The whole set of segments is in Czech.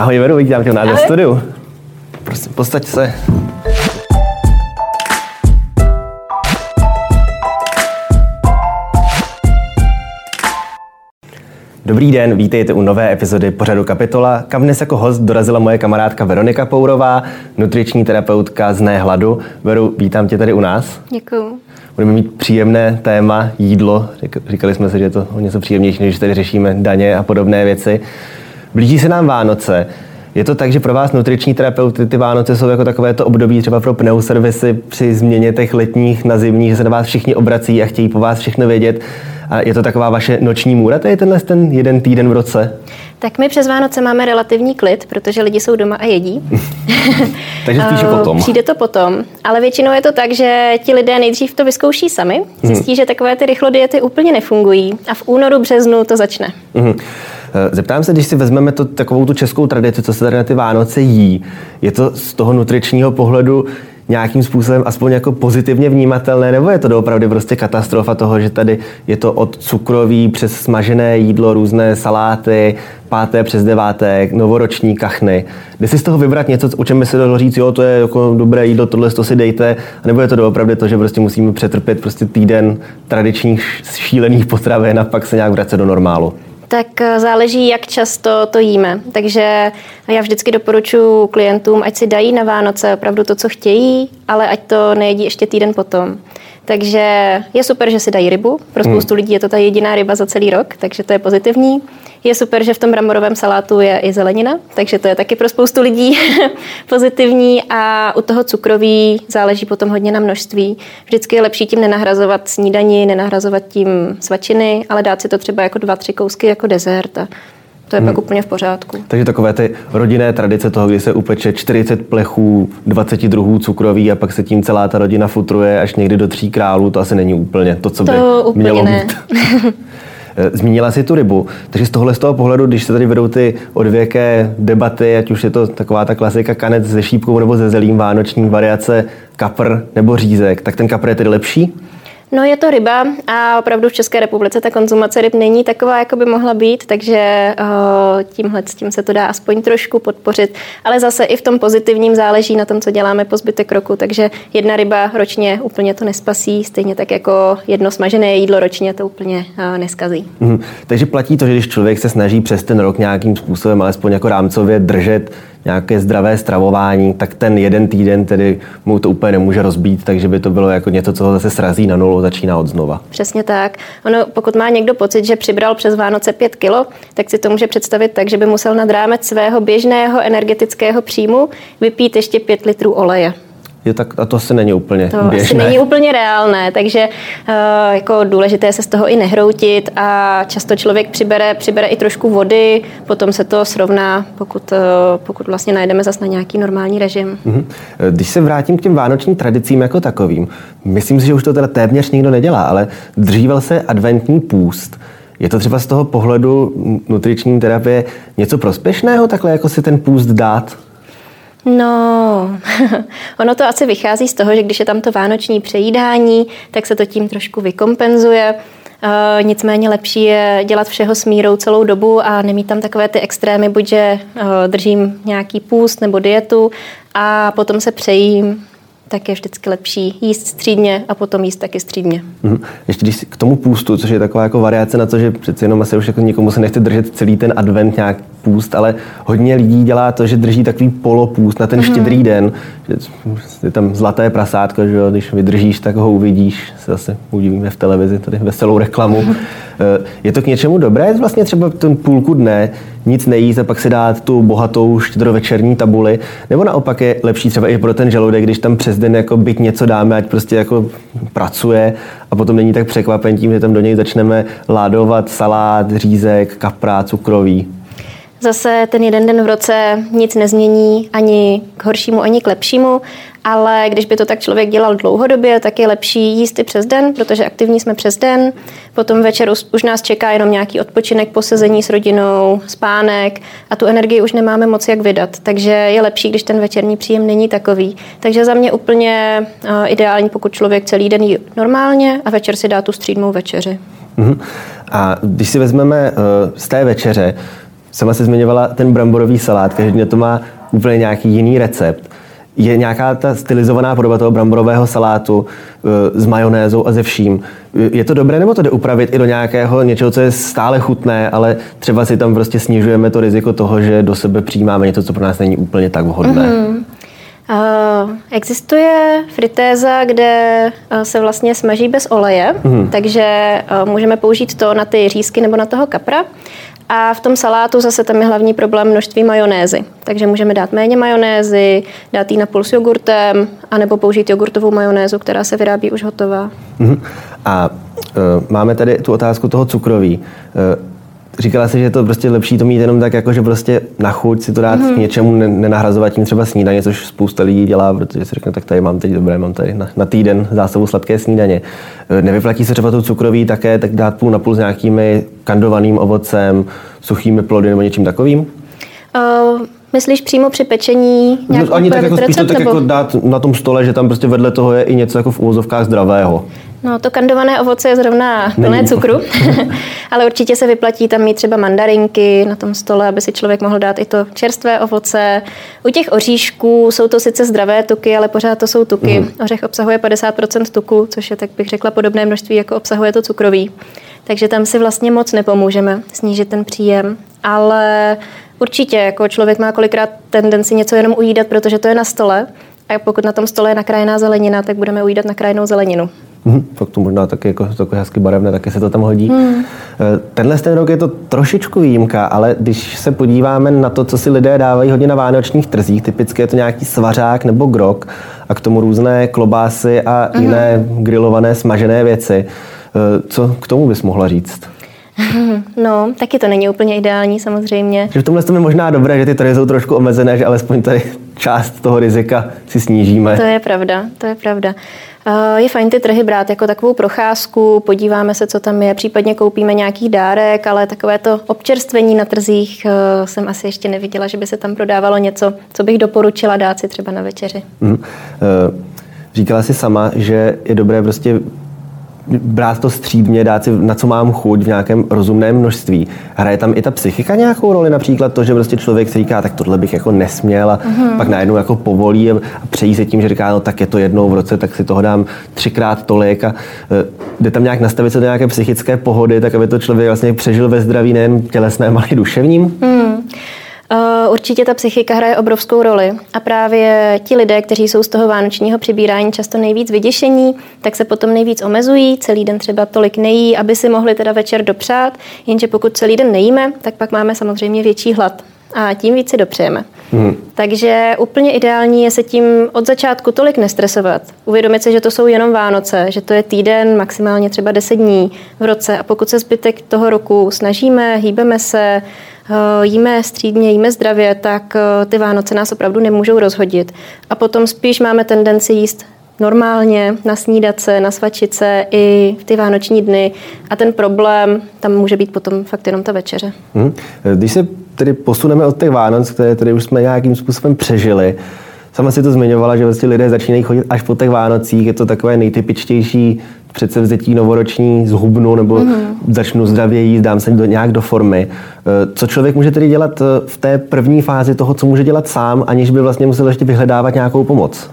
Ahoj Veru, vítám tě u nás ve studiu. Prosím, postaď se. Dobrý den, vítejte u nové epizody pořadu Kapitola, kam dnes jako host dorazila moje kamarádka Veronika Pourová, nutriční terapeutka z Nehladu. Veru, vítám tě tady u nás. Děkuju. Budeme mít příjemné téma jídlo. Říkali jsme si, že je to o něco příjemnější, než tady řešíme daně a podobné věci. Blíží se nám Vánoce. Je to tak, že pro vás nutriční terapeuty ty Vánoce jsou jako takové to období třeba pro pneuservisy při změně těch letních na zimních, že se na vás všichni obrací a chtějí po vás všechno vědět. A je to taková vaše noční můra, to je tenhle ten jeden týden v roce? Tak my přes Vánoce máme relativní klid, protože lidi jsou doma a jedí. Takže spíše potom. Přijde to potom, ale většinou je to tak, že ti lidé nejdřív to vyzkouší sami, zjistí, hmm. že takové ty rychlodiety úplně nefungují a v únoru, březnu to začne. Hmm. Zeptám se, když si vezmeme to, takovou tu českou tradici, co se tady na ty Vánoce jí, je to z toho nutričního pohledu nějakým způsobem aspoň jako pozitivně vnímatelné, nebo je to doopravdy prostě katastrofa toho, že tady je to od cukroví přes smažené jídlo, různé saláty, páté přes deváté, novoroční kachny. Jde si z toho vybrat něco, o čem by se dalo říct, jo, to je jako dobré jídlo, tohle to si dejte, nebo je to doopravdy to, že prostě musíme přetrpět prostě týden tradičních šílených potravin a pak se nějak vracet do normálu? Tak eh, záleží, jak často to jíme. Takže já vždycky doporučuji klientům, ať si dají na Vánoce opravdu to, co chtějí, ale ať to nejedí ještě týden potom. Takže je super, že si dají rybu. Pro spoustu hmm. lidí je to ta jediná ryba za celý rok, takže to je pozitivní. Je super, že v tom bramborovém salátu je i zelenina, takže to je taky pro spoustu lidí pozitivní. A u toho cukroví záleží potom hodně na množství. Vždycky je lepší tím nenahrazovat snídaní, nenahrazovat tím svačiny, ale dát si to třeba jako dva, tři kousky jako dezert. A to je hmm. pak úplně v pořádku. Takže takové ty rodinné tradice toho, kdy se upeče 40 plechů, 20 druhů cukroví a pak se tím celá ta rodina futruje až někdy do tří králů, to asi není úplně to, co to by mělo ne. být. Eh, zmínila si tu rybu, takže z tohle z toho pohledu, když se tady vedou ty odvěké debaty, ať už je to taková ta klasika kanec ze šípkou nebo ze zelím, vánoční variace, kapr nebo řízek, tak ten kapr je tedy lepší? No je to ryba a opravdu v České republice ta konzumace ryb není taková, jako by mohla být, takže uh, tímhle s tím se to dá aspoň trošku podpořit. Ale zase i v tom pozitivním záleží na tom, co děláme po zbytek roku, takže jedna ryba ročně úplně to nespasí, stejně tak jako jedno smažené jídlo ročně to úplně uh, neskazí. Mm, takže platí to, že když člověk se snaží přes ten rok nějakým způsobem alespoň jako rámcově držet nějaké zdravé stravování, tak ten jeden týden tedy mu to úplně nemůže rozbít, takže by to bylo jako něco, co ho zase srazí na nulu, začíná od znova. Přesně tak. Ono, pokud má někdo pocit, že přibral přes Vánoce 5 kilo, tak si to může představit tak, že by musel nad rámec svého běžného energetického příjmu vypít ještě 5 litrů oleje. Je tak, a to asi není úplně to běžné. asi není úplně reálné, takže uh, jako důležité se z toho i nehroutit a často člověk přibere, přibere i trošku vody, potom se to srovná, pokud, uh, pokud vlastně najdeme zase na nějaký normální režim. Mm-hmm. Když se vrátím k těm vánočním tradicím jako takovým, myslím si, že už to teda téměř nikdo nedělá, ale dříval se adventní půst. Je to třeba z toho pohledu nutriční terapie něco prospěšného, takhle jako si ten půst dát? No, ono to asi vychází z toho, že když je tam to vánoční přejídání, tak se to tím trošku vykompenzuje. Uh, nicméně lepší je dělat všeho s mírou celou dobu a nemít tam takové ty extrémy, buď že uh, držím nějaký půst nebo dietu a potom se přejím tak je vždycky lepší jíst střídně a potom jíst taky střídně. Mm-hmm. Ještě když k tomu půstu, což je taková jako variace na to, že přeci jenom asi už jako nikomu se nechce držet celý ten advent nějak půst, ale hodně lidí dělá to, že drží takový polopůst na ten mm-hmm. štědrý den, že je tam zlaté prasátko, že jo, když vydržíš, tak ho uvidíš, se zase udivíme v televizi, tady veselou reklamu. Mm-hmm. Je to k něčemu dobré, vlastně třeba ten půlku dne nic nejíst a pak si dát tu bohatou štědrovečerní tabuli, nebo naopak je lepší třeba i pro ten žaludek, když tam přes den jako byt něco dáme, ať prostě jako pracuje a potom není tak překvapen tím, že tam do něj začneme ládovat salát, řízek, kapra, cukroví. Zase ten jeden den v roce nic nezmění ani k horšímu, ani k lepšímu, ale když by to tak člověk dělal dlouhodobě, tak je lepší jíst i přes den, protože aktivní jsme přes den. Potom večer už nás čeká jenom nějaký odpočinek, posezení s rodinou, spánek a tu energii už nemáme moc jak vydat. Takže je lepší, když ten večerní příjem není takový. Takže za mě úplně ideální, pokud člověk celý den jí normálně a večer si dá tu střídmou večeři. Uh-huh. A když si vezmeme uh, z té večeře, Sama se zmiňovala ten bramborový salát, každý to má úplně nějaký jiný recept. Je nějaká ta stylizovaná podoba toho bramborového salátu e, s majonézou a ze vším. Je to dobré, nebo to jde upravit i do nějakého něčeho, co je stále chutné, ale třeba si tam prostě snižujeme to riziko toho, že do sebe přijímáme něco, co pro nás není úplně tak vhodné? Mm-hmm. Uh, existuje fritéza, kde uh, se vlastně smaží bez oleje, mm. takže uh, můžeme použít to na ty řízky nebo na toho kapra. A v tom salátu zase tam je hlavní problém množství majonézy. Takže můžeme dát méně majonézy, dát ji na půl s jogurtem, anebo použít jogurtovou majonézu, která se vyrábí už hotová. Mm. A uh, máme tady tu otázku toho cukroví. Uh, říkala si, že je to prostě lepší to mít jenom tak, jako že prostě na chuť si to dát mm-hmm. něčemu, nenahrazovat tím třeba snídaně, což spousta lidí dělá, protože si řekne, tak tady mám teď dobré, mám tady na, na týden zásobu sladké snídaně. E, nevyplatí se třeba to cukroví také tak dát půl na půl s nějakými kandovaným ovocem, suchými plody nebo něčím takovým? Uh... Myslíš přímo při pečení no, Ani tak jako spíš to tak nebo... jako dát na tom stole, že tam prostě vedle toho je i něco jako v úvozovkách zdravého. No, to kandované ovoce je zrovna plné cukru, ale určitě se vyplatí tam mít třeba mandarinky na tom stole, aby si člověk mohl dát i to čerstvé ovoce. U těch oříšků jsou to sice zdravé tuky, ale pořád to jsou tuky. Mm. Ořech obsahuje 50% tuku, což je, tak bych řekla, podobné množství, jako obsahuje to cukroví. Takže tam si vlastně moc nepomůžeme snížit ten příjem. Ale určitě, jako člověk má kolikrát tendenci něco jenom ujídat, protože to je na stole. A pokud na tom stole je nakrájená zelenina, tak budeme ujídat nakrájenou zeleninu. Hmm, tak to možná taky jako, jako hezky barevné, taky se to tam hodí. Hmm. Tenhle ten rok je to trošičku výjimka, ale když se podíváme na to, co si lidé dávají hodně na vánočních trzích, typicky je to nějaký svařák nebo grok a k tomu různé klobásy a hmm. jiné grilované, smažené věci. Eh, co k tomu bys mohla říct? No, taky to není úplně ideální samozřejmě. Že v tomhle je možná dobré, že ty trhy jsou trošku omezené, že alespoň tady část toho rizika si snížíme. To je pravda, to je pravda. Je fajn ty trhy brát jako takovou procházku, podíváme se, co tam je, případně koupíme nějaký dárek, ale takové to občerstvení na trzích eh, jsem asi ještě neviděla, že by se tam prodávalo něco, co bych doporučila dát si třeba na večeři. Mm. Říkala jsi sama, že je dobré prostě brát to střídmě, dát si na co mám chuť v nějakém rozumném množství. Hraje tam i ta psychika nějakou roli, například to, že prostě člověk si říká, tak tohle bych jako nesměl a uh-huh. pak najednou jako povolí a, přejí se tím, že říká, no tak je to jednou v roce, tak si toho dám třikrát tolik a e, jde tam nějak nastavit se do nějaké psychické pohody, tak aby to člověk vlastně přežil ve zdraví nejen tělesném, ale i duševním. Hmm. Eh, určitě ta psychika hraje obrovskou roli a právě ti lidé, kteří jsou z toho vánočního přibírání často nejvíc vyděšení, tak se potom nejvíc omezují, celý den třeba tolik nejí, aby si mohli teda večer dopřát, jenže pokud celý den nejíme, tak pak máme samozřejmě větší hlad a tím víc si dopřejeme. Hmm. Takže úplně ideální je se tím od začátku tolik nestresovat. Uvědomit si, že to jsou jenom Vánoce, že to je týden, maximálně třeba 10 dní v roce a pokud se zbytek toho roku snažíme, hýbeme se, jíme střídně, jíme zdravě, tak eh, ty Vánoce nás opravdu nemůžou rozhodit. A potom spíš máme tendenci jíst normálně, na snídace, na svačice i v ty vánoční dny. A ten problém tam může být potom fakt jenom ta večeře. Hmm. Když se tedy posuneme od těch Vánoc, které tedy už jsme nějakým způsobem přežili, Sama si to zmiňovala, že vlastně lidé začínají chodit až po těch Vánocích, je to takové nejtypičtější předsevzetí novoroční zhubnu nebo mm-hmm. začnu zdravě jíst, dám se do, nějak do formy. Eh, co člověk může tedy dělat eh, v té první fázi toho, co může dělat sám, aniž by vlastně musel ještě vyhledávat nějakou pomoc?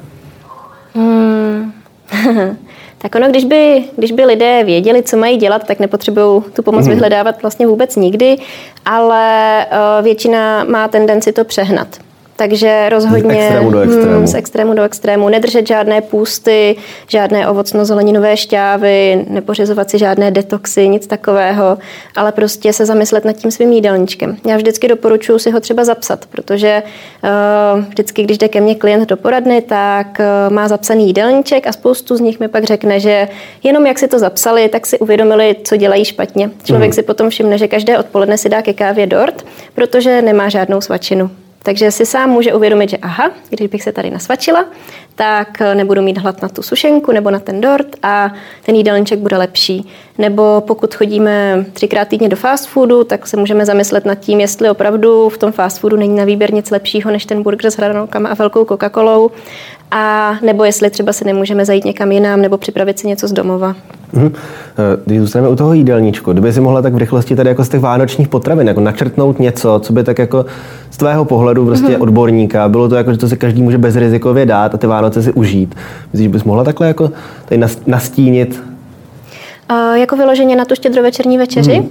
Hmm. tak ono, když by, když by lidé věděli, co mají dělat, tak nepotřebují tu pomoc mm-hmm. vyhledávat vlastně vůbec nikdy, ale uh, většina má tendenci to přehnat. Takže rozhodně z extrému do extrému. Hmm, z extrému do extrému. Nedržet žádné půsty, žádné ovocno-zeleninové šťávy, nepořizovat si žádné detoxy, nic takového, ale prostě se zamyslet nad tím svým jídelníčkem. Já vždycky doporučuji si ho třeba zapsat, protože uh, vždycky, když jde ke mně klient do poradny, tak uh, má zapsaný jídelníček a spoustu z nich mi pak řekne, že jenom jak si to zapsali, tak si uvědomili, co dělají špatně. Člověk mm. si potom všimne, že každé odpoledne si dá ke kávě dort, protože nemá žádnou svačinu. Takže si sám může uvědomit, že aha, když bych se tady nasvačila, tak nebudu mít hlad na tu sušenku nebo na ten dort a ten jídelníček bude lepší. Nebo pokud chodíme třikrát týdně do fast foodu, tak se můžeme zamyslet nad tím, jestli opravdu v tom fast foodu není na výběr nic lepšího než ten burger s hranolkama a velkou Coca-Colou, a nebo jestli třeba se nemůžeme zajít někam jinam nebo připravit si něco z domova. Mhm. Když zůstaneme u toho jídelníčku, kdyby si mohla tak v rychlosti tady jako z těch vánočních potravin jako načrtnout něco, co by tak jako z tvého pohledu prostě mm-hmm. odborníka, bylo to jako, že to si každý může bezrizikově dát a ty Vánoce si užít. Myslíš, že bys mohla takhle jako tady nastínit? Uh, jako vyloženě na tu štědrovečerní večeři? Mm.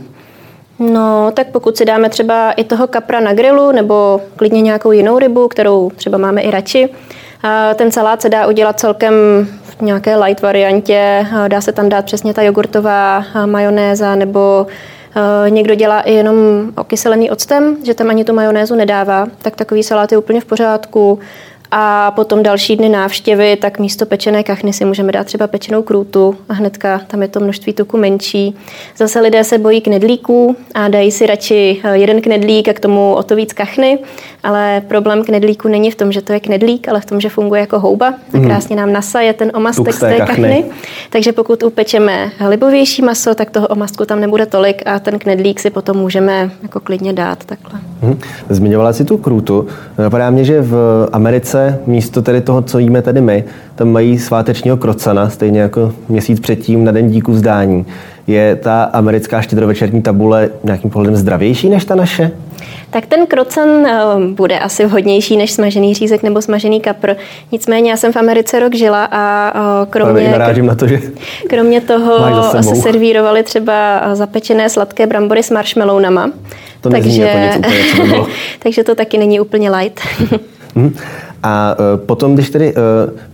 No, tak pokud si dáme třeba i toho kapra na grilu, nebo klidně nějakou jinou rybu, kterou třeba máme i radši, ten salát se dá udělat celkem v nějaké light variantě. Dá se tam dát přesně ta jogurtová majonéza nebo Někdo dělá i jenom okyselený octem, že tam ani tu majonézu nedává, tak takový salát je úplně v pořádku. A potom další dny návštěvy, tak místo pečené kachny si můžeme dát třeba pečenou krůtu a hnedka tam je to množství tuku menší. Zase lidé se bojí knedlíků a dají si radši eh, jeden knedlík a k tomu o to víc kachny, ale problém knedlíku není v tom, že to je knedlík, ale v tom, že funguje jako houba a mhm. krásně nám nasaje ten omastek z té kachny. kachny. Takže pokud upečeme libovější maso, tak toho omastku tam nebude tolik a ten knedlík si potom můžeme jako klidně dát takhle. Mhm. Zmiňovala si tu krůtu. Napadá mě, že v Americe místo tedy toho, co jíme tady my, tam mají svátečního krocana, stejně jako měsíc předtím na den díku vzdání. Je ta americká štědrovečerní tabule nějakým pohledem zdravější než ta naše? Tak ten krocen uh, bude asi vhodnější než smažený řízek nebo smažený kapr. Nicméně já jsem v Americe rok žila a uh, kromě, na to, že kromě toho se servírovali třeba zapečené sladké brambory s marshmallowama. To takže, jako nic úplně, co by bylo. takže to taky není úplně light. hmm. A e, potom, když tedy e,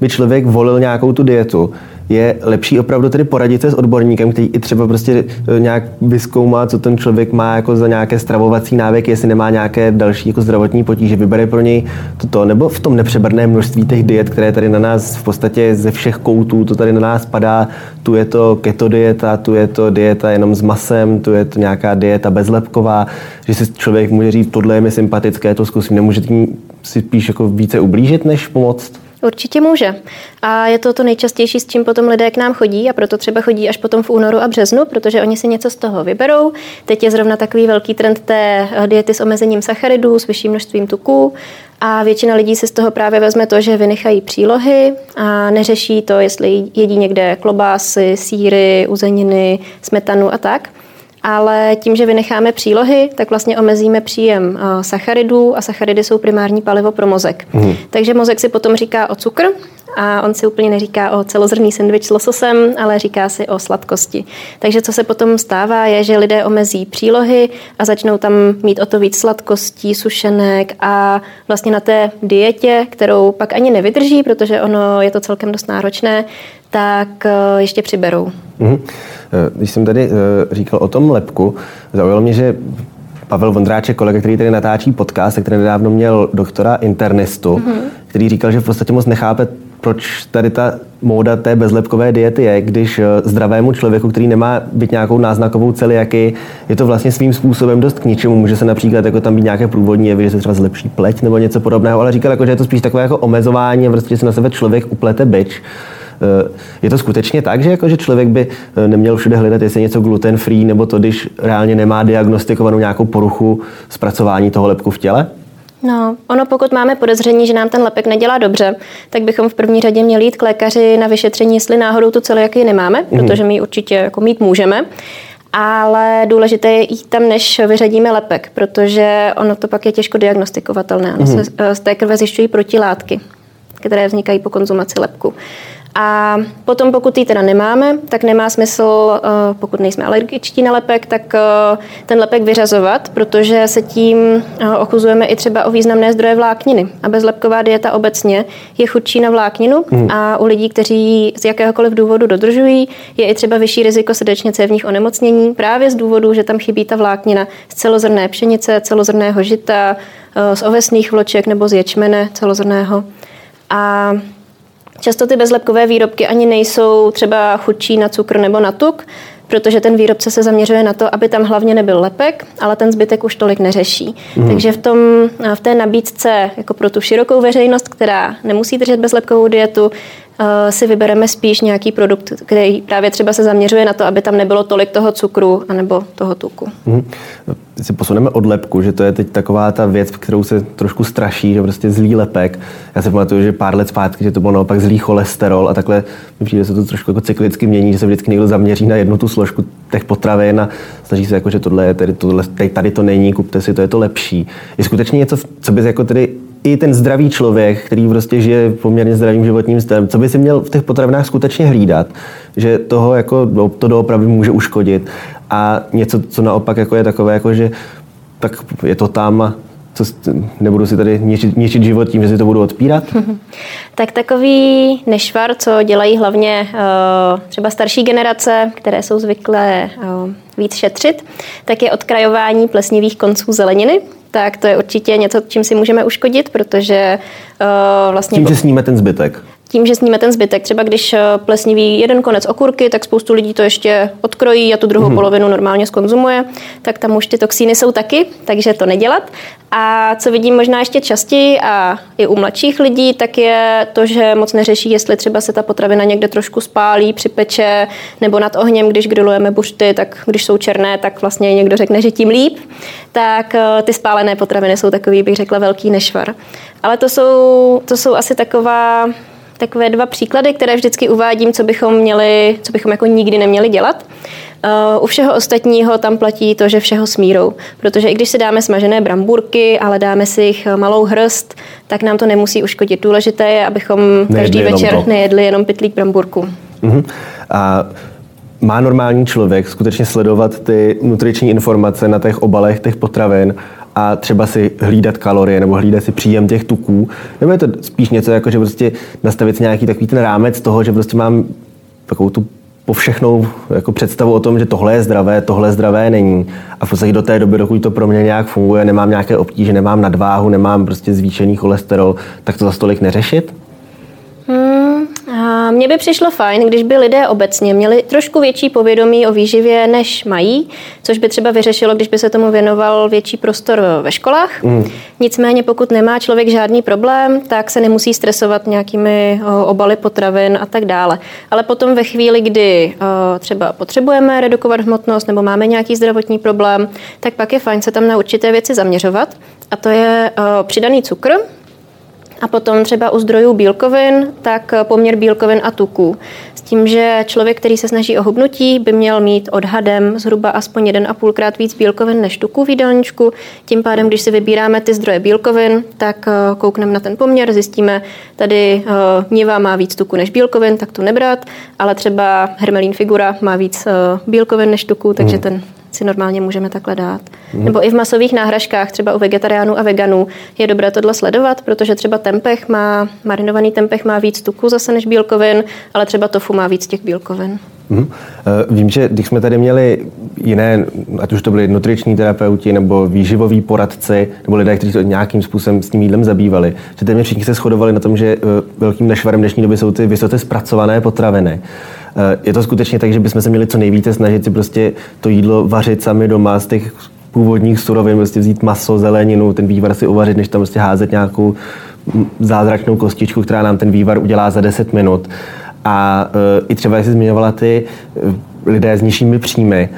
by člověk volil nějakou tu dietu, je lepší opravdu tedy poradit se s odborníkem, který i třeba prostě e, nějak vyskoumá, co ten člověk má jako za nějaké stravovací návyky, jestli nemá nějaké další jako zdravotní potíže, vybere pro něj toto, nebo v tom nepřeberné množství těch diet, které tady na nás v podstatě ze všech koutů, to tady na nás padá, tu je to keto dieta, tu je to dieta jenom s masem, tu je to nějaká dieta bezlepková, že si člověk může říct, tohle je mi sympatické, to zkusím, nemůže tím si spíš jako více ublížit, než pomoct? Určitě může. A je to to nejčastější, s čím potom lidé k nám chodí a proto třeba chodí až potom v únoru a březnu, protože oni si něco z toho vyberou. Teď je zrovna takový velký trend té eh, diety s omezením sacharidů, s vyšším množstvím tuků a většina lidí si z toho právě vezme to, že vynechají přílohy a neřeší to, jestli jedí někde klobásy, síry, uzeniny, smetanu a tak ale tím, že vynecháme přílohy, tak vlastně omezíme příjem eh, sacharidů a sacharidy jsou primární palivo pro mozek. Mm. Takže mozek si potom říká o cukr a on si úplně neříká o celozrný sendvič s lososem, ale říká si o sladkosti. Takže co se potom stává, je, že lidé omezí přílohy a začnou tam mít o to víc sladkostí, sušenek a vlastně na té dietě, kterou pak ani nevydrží, protože ono je to celkem dost náročné, tak eh, ještě přiberou. Mm-hmm. Když jsem tady eh, říkal o tom lepku, zaujalo mě, že Pavel Vondráček, kolega, který tady natáčí podcast, který nedávno měl doktora internistu, mm-hmm. který říkal, že v podstatě moc nechápe, proč tady ta móda té bezlepkové diety je, když zdravému člověku, který nemá být nějakou náznakovou celiaky, je to vlastně svým způsobem dost k ničemu. Může se například jako tam být nějaké průvodní jevy, že se třeba zlepší pleť nebo něco podobného, ale říkal, jako, že je to spíš takové jako omezování prostě se na sebe člověk uplete byč. Eh, je to skutečně tak, že, jako, že člověk by eh, neměl všude hledat, jestli je něco gluten free, nebo to, když reálně nemá diagnostikovanou nějakou poruchu zpracování toho lepku v těle? No, ono pokud máme podezření, že nám ten lepek nedělá dobře, tak bychom v první řadě měli jít k lékaři na vyšetření, jestli náhodou tu celiakii nemáme, mm. protože my ji určitě jako mít můžeme. Ale důležité je jít tam, než vyřadíme lepek, protože ono to pak je těžko diagnostikovatelné. Ono mm. se eh, z té krve zjišťují protilátky, které vznikají po konzumaci lepku. A potom, pokud ji teda nemáme, tak nemá smysl, eh, pokud nejsme alergičtí na lepek, tak eh, ten lepek vyřazovat, protože se tím eh, ochuzujeme i třeba o významné zdroje vlákniny. A bezlepková dieta obecně je chudší na vlákninu hmm. a u lidí, kteří z jakéhokoliv důvodu dodržují, je i třeba vyšší riziko srdečně cévních onemocnění právě z důvodu, že tam chybí ta vláknina z celozrné pšenice, celozrného žita, z ovesných vloček nebo z ječmene celozrného. A Často ty bezlepkové výrobky ani nejsou třeba chudší na cukr nebo na tuk, protože ten výrobce se zaměřuje na to, aby tam hlavně nebyl lepek, ale ten zbytek už tolik neřeší. Mm. Takže v, tom, v té nabídce jako pro tu širokou veřejnost, která nemusí držet bezlepkovou dietu, si vybereme spíš nějaký produkt, který právě třeba se zaměřuje na to, aby tam nebylo tolik toho cukru anebo toho tuku. Mm. si posuneme od lepku, že to je teď taková ta věc, kterou se trošku straší, že prostě zlý lepek. Já si pamatuju, že pár let zpátky, že to bylo naopak zlý cholesterol a takhle mi přijde, se to trošku jako cyklicky mění, že se vždycky někdo zaměří na jednu tu složku těch potravin a snaží se jako, že tohle je tady, tohle, tady to není, kupte si, to je to lepší. Je skutečně něco, co bys jako tedy i ten zdravý člověk, který prostě žije poměrně zdravým životním stylem, co by si měl v těch potravinách skutečně hlídat, že toho jako, no, to doopravdy může uškodit. A něco, co naopak jako je takové, jako že tak je to tam co, nebudu si tady ničit, ničit život tím, že si to budu odpírat? tak takový nešvar, co dělají hlavně uh, třeba starší generace, které jsou zvyklé uh, víc šetřit, tak je odkrajování plesnivých konců zeleniny, tak to je určitě něco, čím si můžeme uškodit, protože uh, vlastně... Tím, že sníme ten zbytek tím, že sníme ten zbytek. Třeba když eh, plesniví jeden konec okurky, tak spoustu lidí to ještě odkrojí a tu druhou mm. polovinu normálně skonzumuje, tak tam už ty toxíny jsou taky, takže to nedělat. A co vidím možná ještě častěji a i u mladších lidí, tak je to, že moc neřeší, jestli třeba se ta potravina někde trošku spálí, připeče, nebo nad ohněm, když grilujeme bušty, tak když jsou černé, tak vlastně někdo řekne, že tím líp. Tak eh, ty spálené potraviny jsou takový, bych řekla, velký nešvar. Ale to jsou, to jsou asi taková takové dva příklady, které vždycky uvádím, co bychom měli, co bychom jako nikdy neměli dělat. Uh, u všeho ostatního tam platí to, že všeho smírou. Protože i když si dáme smažené brambůrky, ale dáme si jich malou hrst, tak nám to nemusí uškodit. Důležité je, abychom nejedli každý večer to. nejedli jenom pitlík brambůrku. Uh-huh. A má normální člověk skutečně sledovat ty nutriční informace na těch obalech těch potravin a třeba si hlídat kalorie nebo hlídat si příjem těch tuků, nebo je to spíš něco jako, že prostě nastavit si nějaký takový ten rámec toho, že prostě mám takovou tu povšechnou jako představu o tom, že tohle je zdravé, tohle zdravé není. A v podstatě do té doby, dokud to pro mě nějak funguje, nemám nějaké obtíže, nemám nadváhu, nemám prostě zvýšený cholesterol, tak to za stolik neřešit? Mně by přišlo fajn, když by lidé obecně měli trošku větší povědomí o výživě, než mají, což by třeba vyřešilo, když by se tomu věnoval větší prostor ve školách. Mm. Nicméně, pokud nemá člověk žádný problém, tak se nemusí stresovat nějakými obaly potravin a tak dále. Ale potom ve chvíli, kdy třeba potřebujeme redukovat hmotnost nebo máme nějaký zdravotní problém, tak pak je fajn se tam na určité věci zaměřovat. A to je přidaný cukr, a potom třeba u zdrojů bílkovin, tak poměr bílkovin a tuků. S tím, že člověk, který se snaží o hubnutí, by měl mít odhadem zhruba aspoň 1,5 krát víc bílkovin než tuků v jídelníčku. Tím pádem, když si vybíráme ty zdroje bílkovin, tak eh, koukneme na ten poměr, zjistíme, tady niva eh, má víc tuku než bílkovin, tak to nebrat, ale třeba hermelín figura má víc eh, bílkovin než tuků, takže hmm. ten si normálně můžeme takhle dát. Mm. Nebo i v masových náhražkách, třeba u vegetariánů a veganů, je dobré tohle sledovat, protože třeba tempeh má, marinovaný tempeh má víc tuku zase než bílkovin, ale třeba tofu má víc těch bílkovin. Mm. Vím, že když jsme tady měli jiné, ať už to byli nutriční terapeuti nebo výživoví poradci, nebo lidé, kteří se nějakým způsobem s tím jídlem zabývali, že téměř všichni se shodovali na tom, že eh, velkým nešvarem dnešní doby jsou ty vysoce zpracované potraviny. Eh, je to skutečně tak, že bychom se měli co nejvíce snažit si prostě to jídlo vařit sami doma z těch původních surovin, prostě vzít maso, zeleninu, ten vývar si uvařit, než tam prostě házet nějakou zázračnou kostičku, která nám ten vývar udělá za 10 minut. A uh, i třeba, jak jsi zmiňovala ty uh, lidé s nižšími příjmy,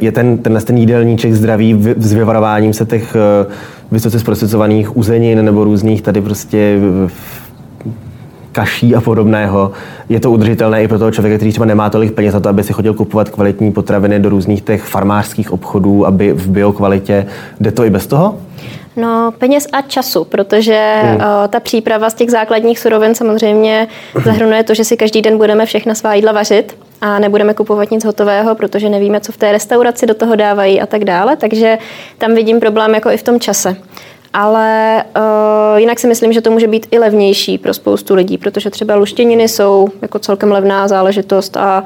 je ten, tenhle ten jídelníček zdravý s vyvarováním se těch vysoce zprocesovaných uzenin nebo různých tady prostě kaší a podobného. Je to udržitelné i pro toho člověka, který třeba nemá tolik peněz na to, aby si chodil kupovat kvalitní potraviny do různých těch farmářských obchodů, aby v biokvalitě. Jde to i bez toho? No, peněz a času, protože mm. o, ta příprava z těch základních surovin samozřejmě zahrnuje to, že si každý den budeme všechna svá jídla vařit a nebudeme kupovat nic hotového, protože nevíme, co v té restauraci do toho dávají a tak dále. Takže tam vidím problém jako i v tom čase ale uh, jinak si myslím, že to může být i levnější pro spoustu lidí, protože třeba luštěniny jsou jako celkem levná záležitost a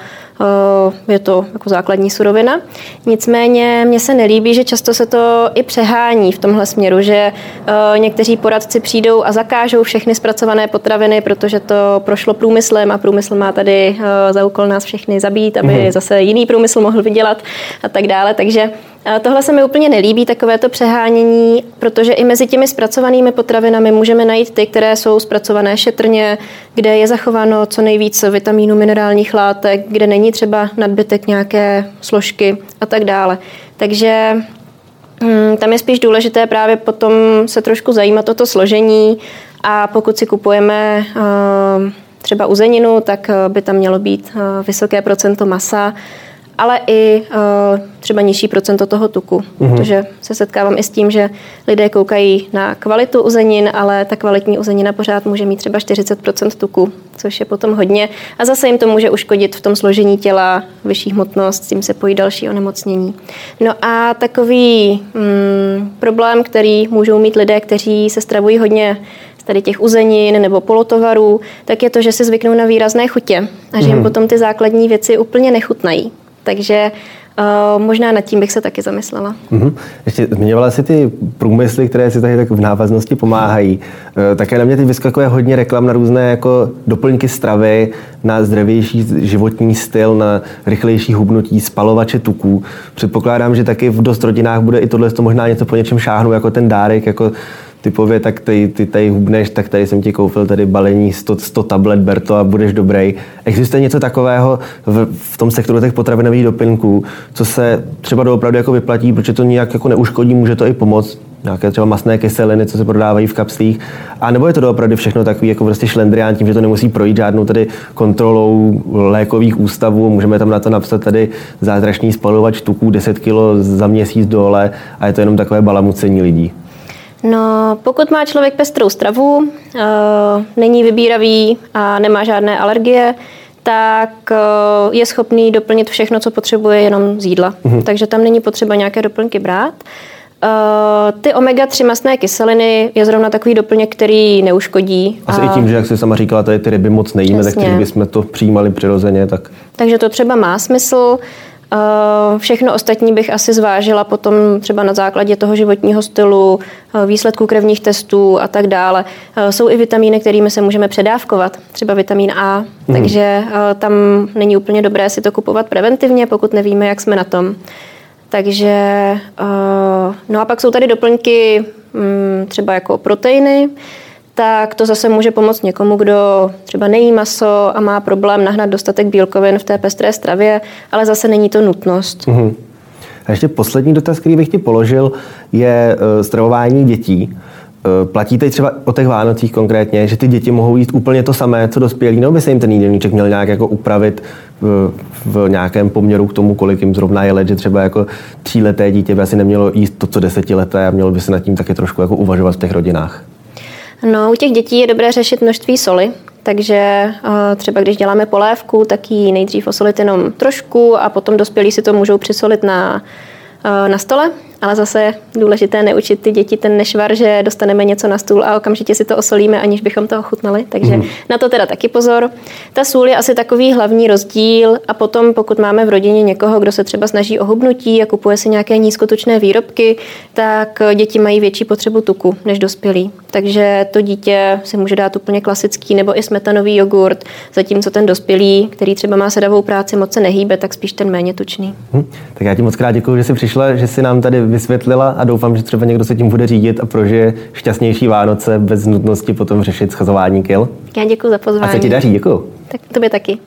je to jako základní surovina. Nicméně mně se nelíbí, že často se to i přehání v tomhle směru, že uh, někteří poradci přijdou a zakážou všechny zpracované potraviny, protože to prošlo průmyslem a průmysl má tady uh, za úkol nás všechny zabít, aby mm-hmm. zase jiný průmysl mohl vydělat a tak dále. Takže Tohle se mi úplně nelíbí, takovéto přehánění, protože i mezi těmi zpracovanými potravinami můžeme najít ty, které jsou zpracované šetrně, kde je zachováno co nejvíc vitamínů, minerálních látek, kde není třeba nadbytek nějaké složky a tak dále. Takže Hmm, tam je spíš důležité právě potom se trošku zajímat o to složení a pokud si kupujeme uh, třeba uzeninu, tak by tam mělo být uh, vysoké procento masa, ale i uh, třeba nižší procento toho tuku. Mm-hmm. Protože se setkávám i s tím, že lidé koukají na kvalitu uzenin, ale ta kvalitní uzenina pořád může mít třeba 40% tuku, což je potom hodně. A zase jim to může uškodit v tom složení těla, vyšší hmotnost, s tím se pojí další onemocnění. No a takový mm, problém, který můžou mít lidé, kteří se stravují hodně tady těch uzenin nebo polotovarů, tak je to, že si zvyknou na výrazné chutě a že jim mm. potom ty základní věci úplně nechutnají. Takže Uh, možná nad tím bych se taky zamyslela. Mm-hmm. Ještě zmiňovala si ty průmysly, které si tady tak v návaznosti pomáhají. Uh, také na mě teď vyskakuje hodně reklam na různé jako doplňky stravy, na zdravější životní styl, na rychlejší hubnutí, spalovače tuků. Předpokládám, že taky v dost rodinách bude i tohle to možná něco po něčem šáhnout, jako ten dárek, jako typově, tak ty, ty tady hubneš, tak tady jsem ti koupil tady balení 100, 100 tablet, ber to a budeš dobrý. Existuje něco takového v, v tom sektoru těch potravinových doplňků, co se třeba doopravdy jako vyplatí, protože to nijak jako neuškodí, může to i pomoct, nějaké třeba masné kyseliny, co se prodávají v kapslích. A nebo je to doopravdy všechno takový jako prostě šlendrián tím, že to nemusí projít žádnou tady kontrolou lékových ústavů. Můžeme tam na to napsat tady zázračný spalovač tuků 10 kg za měsíc dole a je to jenom takové balamucení lidí. No, pokud má člověk pestrou stravu, uh, není vybíravý a nemá žádné alergie, tak uh, je schopný doplnit všechno, co potřebuje jenom z jídla. Mm-hmm. Takže tam není potřeba nějaké doplňky brát. Uh, ty omega-3 masné kyseliny je zrovna takový doplněk, který neuškodí. Asi a... i tím, že jak jsi sama říkala, tady ty ryby moc nejíme, tak když bychom to přijímali přirozeně, tak... Takže to třeba má smysl. Eh, všechno ostatní bych asi zvážila potom třeba na základě toho životního stylu, eh, výsledků krevních testů a tak dále. Eh, jsou i vitamíny, kterými se můžeme předávkovat, třeba vitamin A, mm. takže tam není úplně dobré si to kupovat preventivně, pokud nevíme, jak jsme na tom. Takže, no a pak jsou tady doplňky mm, třeba jako proteiny, tak to zase může pomoct někomu, kdo třeba nejí maso a má problém nahnat dostatek bílkovin v té pestré stravě, ale zase není to nutnost. Mm-hmm. A ještě poslední dotaz, který bych ti položil, je uh, stravování dětí. Uh, platí teď třeba o těch Vánocích konkrétně, že ty děti mohou jíst úplně to samé, co dospělí, nebo by se jim ten jídelníček měl nějak jako upravit v, v nějakém poměru k tomu, kolik jim zrovna je let, že třeba jako tříleté dítě by asi nemělo jíst to, co desetileté a mělo by se nad tím taky trošku jako uvažovat v těch rodinách. No, u těch dětí je dobré řešit množství soli, takže třeba když děláme polévku, tak ji nejdřív osolit jenom trošku a potom dospělí si to můžou přisolit na, na stole ale zase důležité neučit ty děti ten nešvar, že dostaneme něco na stůl a okamžitě si to osolíme, aniž bychom to ochutnali. Takže mm. na to teda taky pozor. Ta sůl je asi takový hlavní rozdíl a potom, pokud máme v rodině někoho, kdo se třeba snaží o hubnutí a kupuje si nějaké nízkotučné výrobky, tak děti mají větší potřebu tuku než dospělí. Takže to dítě si může dát úplně klasický nebo i smetanový jogurt, zatímco ten dospělý, který třeba má sedavou práci, moc se nehýbe, tak spíš ten méně tučný. Hmm. Tak já ti moc krát děkuji, že jsi přišla, že jsi nám tady vysvětlila a doufám, že třeba někdo se tím bude řídit a prožije šťastnější Vánoce bez nutnosti potom řešit schazování kil. Já děkuji za pozvání. A se ti daří, děkuji. Tak tobě taky.